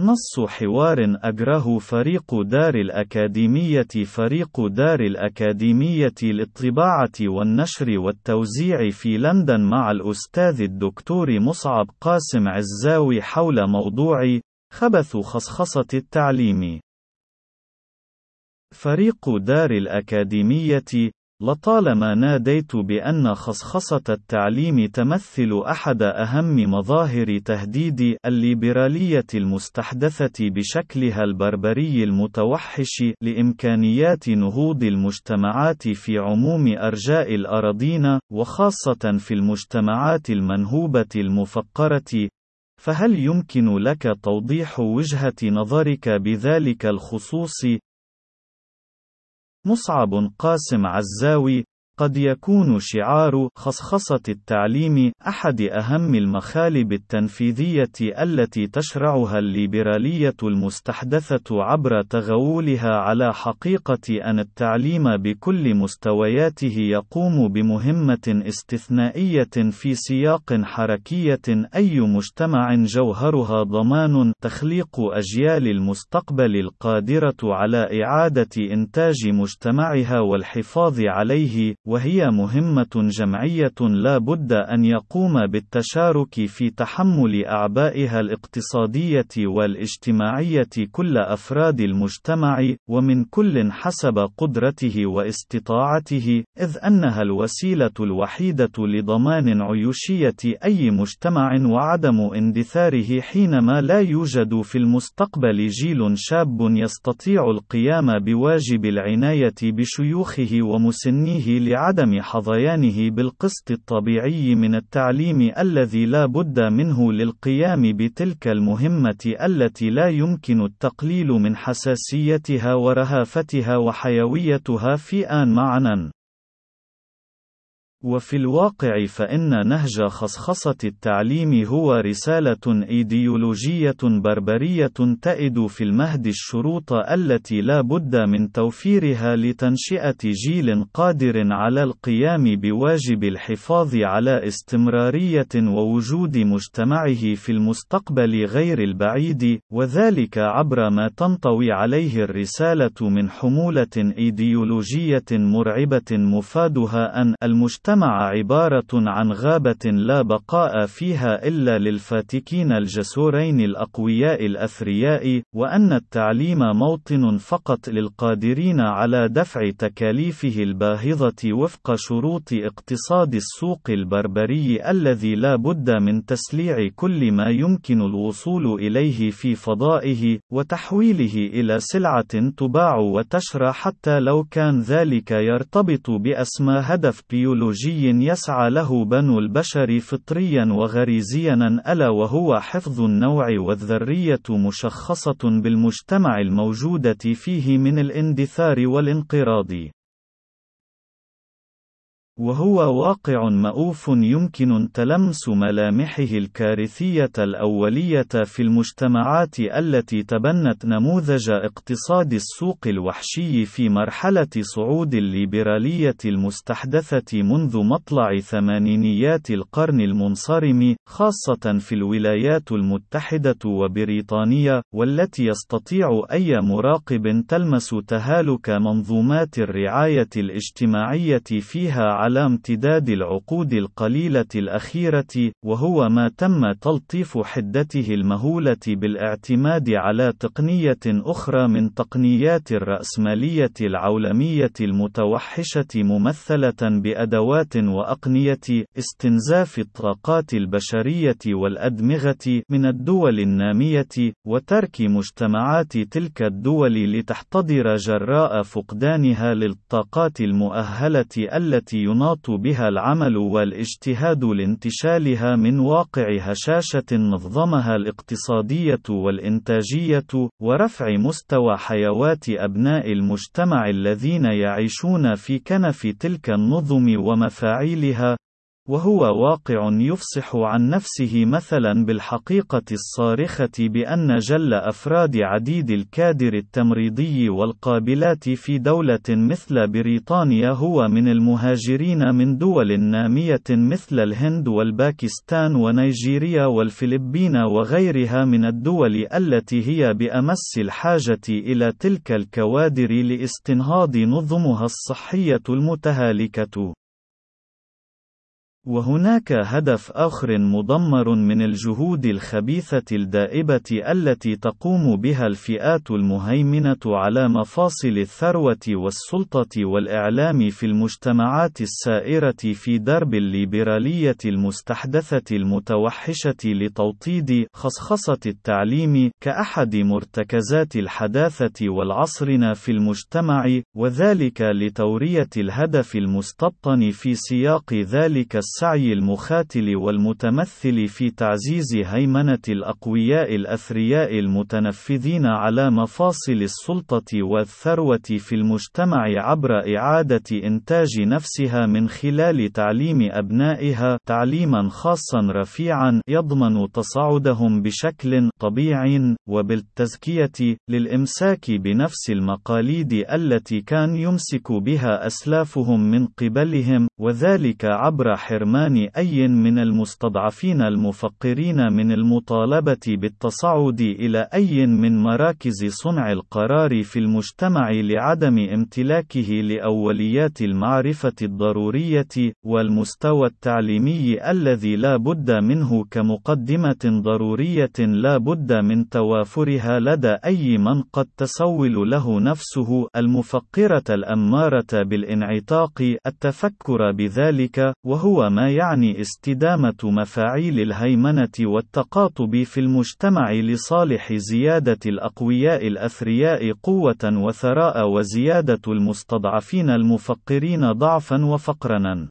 نص حوار أجره فريق دار الأكاديمية فريق دار الأكاديمية للطباعة والنشر والتوزيع في لندن مع الأستاذ الدكتور مصعب قاسم عزاوي حول موضوع خبث خصخصة التعليم. فريق دار الأكاديمية لطالما ناديت بأن خصخصة التعليم تمثل أحد أهم مظاهر تهديد الليبرالية المستحدثة بشكلها البربري المتوحش لإمكانيات نهوض المجتمعات في عموم أرجاء الأراضين، وخاصة في المجتمعات المنهوبة المفقرة. فهل يمكن لك توضيح وجهة نظرك بذلك الخصوص؟ مصعب قاسم عزاوي قد يكون شعار خصخصة التعليم أحد أهم المخالب التنفيذية التي تشرعها الليبرالية المستحدثة عبر تغولها على حقيقة أن التعليم بكل مستوياته يقوم بمهمة استثنائية في سياق حركية أي مجتمع جوهرها ضمان تخليق أجيال المستقبل القادرة على إعادة إنتاج مجتمعها والحفاظ عليه وهي مهمة جمعية لا بد أن يقوم بالتشارك في تحمل أعبائها الاقتصادية والاجتماعية كل أفراد المجتمع، ومن كل حسب قدرته واستطاعته، إذ أنها الوسيلة الوحيدة لضمان عيوشية أي مجتمع وعدم اندثاره حينما لا يوجد في المستقبل جيل شاب يستطيع القيام بواجب العناية بشيوخه ومسنيه لعدم حظيانه بالقسط الطبيعي من التعليم الذي لا بد منه للقيام بتلك المهمة التي لا يمكن التقليل من حساسيتها ورهافتها وحيويتها في آن معنى. وفي الواقع فإن نهج خصخصة التعليم هو رسالة إيديولوجية بربرية تئد في المهد الشروط التي لا بد من توفيرها لتنشئة جيل قادر على القيام بواجب الحفاظ على استمرارية ووجود مجتمعه في المستقبل غير البعيد، وذلك عبر ما تنطوي عليه الرسالة من حمولة إيديولوجية مرعبة مفادها أن المجتمع المجتمع عبارة عن غابة لا بقاء فيها إلا للفاتكين الجسورين الأقوياء الأثرياء، وأن التعليم موطن فقط للقادرين على دفع تكاليفه الباهظة وفق شروط اقتصاد السوق البربري الذي لا بد من تسليع كل ما يمكن الوصول إليه في فضائه، وتحويله إلى سلعة تباع وتشرى حتى لو كان ذلك يرتبط بأسمى هدف بيولوجي بيولوجي يسعى له بنو البشر فطريا وغريزيا ألا وهو حفظ النوع والذرية مشخصة بالمجتمع الموجودة فيه من الإندثار والانقراض. وهو واقع مأوف يمكن تلمس ملامحه الكارثية الأولية في المجتمعات التي تبنت نموذج اقتصاد السوق الوحشي في مرحلة صعود الليبرالية المستحدثة منذ مطلع ثمانينيات القرن المنصرم، خاصة في الولايات المتحدة وبريطانيا، والتي يستطيع أي مراقب تلمس تهالك منظومات الرعاية الاجتماعية فيها على على امتداد العقود القليلة الأخيرة، وهو ما تم تلطيف حدته المهولة بالاعتماد على تقنية أخرى من تقنيات الرأسمالية العولمية المتوحشة ممثلة بأدوات وأقنية استنزاف الطاقات البشرية والأدمغة من الدول النامية، وترك مجتمعات تلك الدول لتحتضر جراء فقدانها للطاقات المؤهلة التي يناط بها العمل والاجتهاد لانتشالها من واقع هشاشة نظمها الاقتصادية والإنتاجية، ورفع مستوى حيوات أبناء المجتمع الذين يعيشون في كنف تلك النظم ومفاعيلها، وهو واقع يفصح عن نفسه مثلا بالحقيقة الصارخة بأن جل أفراد عديد الكادر التمريضي والقابلات في دولة مثل بريطانيا هو من المهاجرين من دول نامية مثل الهند والباكستان ونيجيريا والفلبين وغيرها من الدول التي هي بأمس الحاجة إلى تلك الكوادر لاستنهاض نظمها الصحية المتهالكة. وهناك هدف آخر مدمر من الجهود الخبيثة الدائبة التي تقوم بها الفئات المهيمنة على مفاصل الثروة والسلطة والإعلام في المجتمعات السائرة في درب الليبرالية المستحدثة المتوحشة لتوطيد خصخصة التعليم كأحد مرتكزات الحداثة والعصرنا في المجتمع، وذلك لتورية الهدف المستبطن في سياق ذلك السعي المخاتل والمتمثل في تعزيز هيمنة الأقوياء الأثرياء المتنفذين على مفاصل السلطة والثروة في المجتمع عبر إعادة إنتاج نفسها من خلال تعليم أبنائها تعليما خاصا رفيعا يضمن تصاعدهم بشكل طبيعي وبالتزكية للإمساك بنفس المقاليد التي كان يمسك بها أسلافهم من قبلهم وذلك عبر حرمان حرمان أي من المستضعفين المفقرين من المطالبة بالتصعد إلى أي من مراكز صنع القرار في المجتمع لعدم امتلاكه لأوليات المعرفة الضرورية والمستوى التعليمي الذي لا بد منه كمقدمة ضرورية لا بد من توافرها لدى أي من قد تسول له نفسه. المفقرة الأمارة بالانعتاق التفكر بذلك وهو ما يعني استدامة مفاعيل الهيمنة والتقاطب في المجتمع لصالح زيادة الأقوياء الأثرياء قوة وثراء وزيادة المستضعفين المفقرين ضعفا وفقرنا